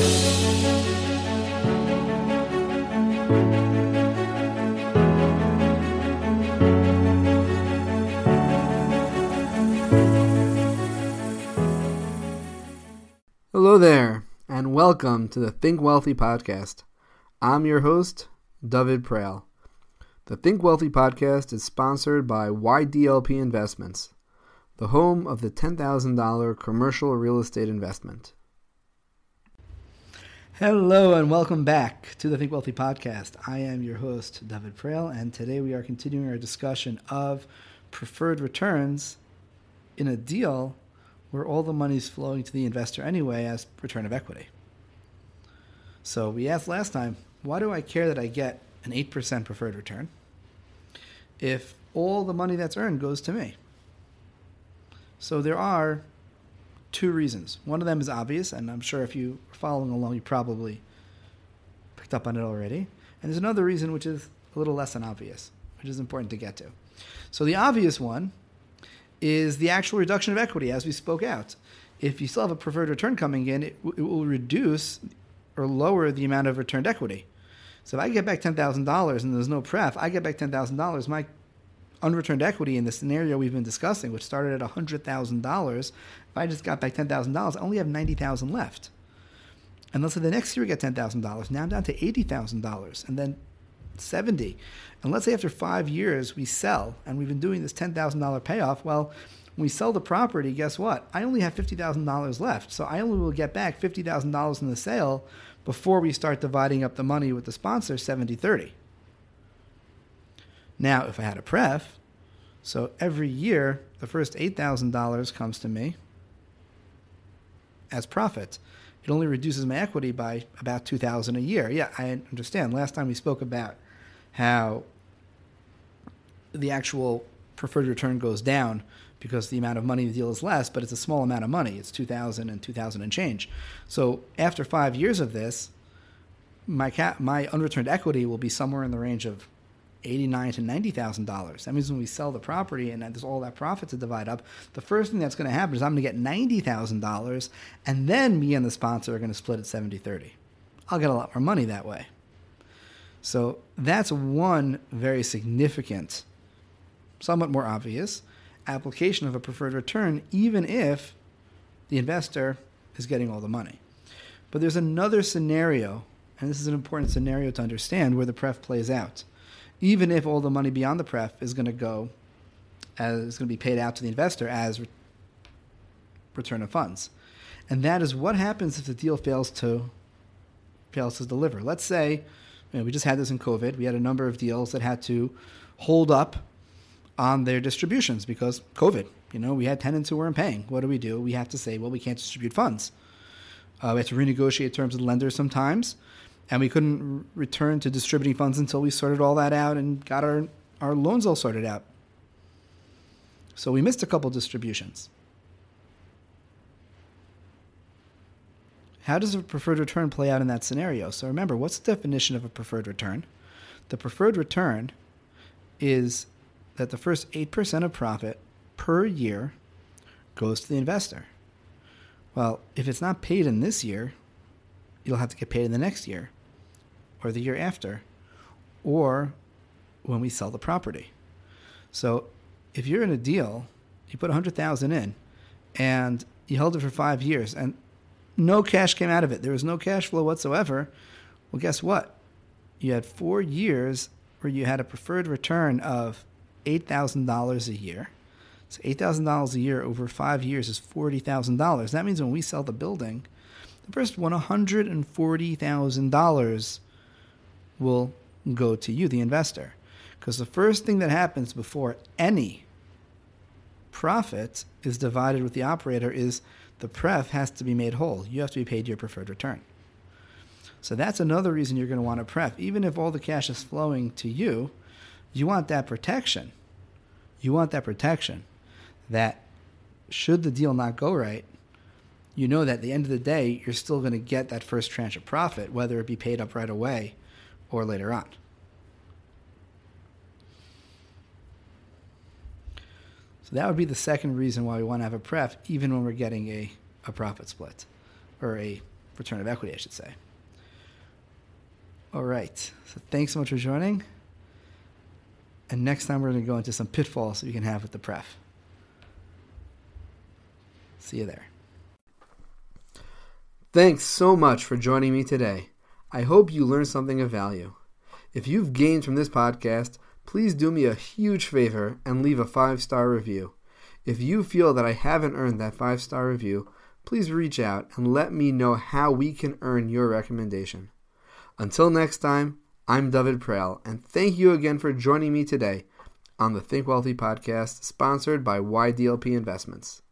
Hello there, and welcome to the Think Wealthy podcast. I'm your host, David Prale. The Think Wealthy podcast is sponsored by YDLP Investments, the home of the $10,000 commercial real estate investment. Hello, and welcome back to the Think Wealthy podcast. I am your host, David Prale, and today we are continuing our discussion of preferred returns in a deal where all the money is flowing to the investor anyway as return of equity. So we asked last time, why do I care that I get an 8% preferred return if all the money that's earned goes to me? So there are two reasons. One of them is obvious, and I'm sure if you are following along, you probably picked up on it already. And there's another reason which is a little less than obvious, which is important to get to. So the obvious one is the actual reduction of equity, as we spoke out. If you still have a preferred return coming in, it, it will reduce or lower the amount of returned equity. So if I get back ten thousand dollars and there's no pref, I get back ten thousand dollars. My unreturned equity in the scenario we've been discussing, which started at hundred thousand dollars, if I just got back ten thousand dollars, I only have ninety thousand left. And let's say the next year we get ten thousand dollars. Now I'm down to eighty thousand dollars, and then seventy. And let's say after five years we sell, and we've been doing this ten thousand dollar payoff. Well, when we sell the property, guess what? I only have fifty thousand dollars left, so I only will get back fifty thousand dollars in the sale before we start dividing up the money with the sponsor 70-30. Now, if I had a pref, so every year the first eight thousand dollars comes to me as profit. It only reduces my equity by about two thousand a year. Yeah, I understand. Last time we spoke about how the actual preferred return goes down because the amount of money the deal is less, but it's a small amount of money. It's 2000 and 2000 and change. So after five years of this, my cap, my unreturned equity will be somewhere in the range of eighty-nine to ninety thousand dollars. That means when we sell the property and there's all that profit to divide up, the first thing that's going to happen is I'm going to get ninety thousand dollars, and then me and the sponsor are going to split it 70-30. I'll get a lot more money that way. So that's one very significant, somewhat more obvious application of a preferred return, even if the investor is getting all the money. But there's another scenario, and this is an important scenario to understand, where the pref plays out. Even if all the money beyond the pref is going to go, as is going to be paid out to the investor as re- return of funds, and that is what happens if the deal fails to fails to deliver. Let's say you know, we just had this in COVID. We had a number of deals that had to hold up on their distributions because COVID. You know, we had tenants who weren't paying. What do we do? We have to say, well, we can't distribute funds. Uh, we have to renegotiate terms with lenders sometimes, and we couldn't return to distributing funds until we sorted all that out and got our, our loans all sorted out. So we missed a couple distributions. How does a preferred return play out in that scenario? So remember, what's the definition of a preferred return? The preferred return is that the first 8% of profit per year goes to the investor. Well, if it's not paid in this year, you'll have to get paid in the next year or the year after or when we sell the property. So if you're in a deal, you put 100,000 in and you held it for 5 years and no cash came out of it. There was no cash flow whatsoever. Well, guess what? You had 4 years where you had a preferred return of $8,000 a year. So $8,000 a year over five years is $40,000. That means when we sell the building, the first one, $140,000 will go to you, the investor. Because the first thing that happens before any profit is divided with the operator is the pref has to be made whole. You have to be paid your preferred return. So that's another reason you're going to want a pref. Even if all the cash is flowing to you, you want that protection. You want that protection that should the deal not go right, you know that at the end of the day, you're still going to get that first tranche of profit, whether it be paid up right away or later on. So that would be the second reason why we want to have a pref, even when we're getting a, a profit split or a return of equity, I should say. All right. So thanks so much for joining. And next time we're going to go into some pitfalls that you can have with the pref. See you there. Thanks so much for joining me today. I hope you learned something of value. If you've gained from this podcast, please do me a huge favor and leave a five star review. If you feel that I haven't earned that five star review, please reach out and let me know how we can earn your recommendation. Until next time, I'm David Prell, and thank you again for joining me today on the Think Wealthy podcast, sponsored by YDLP Investments.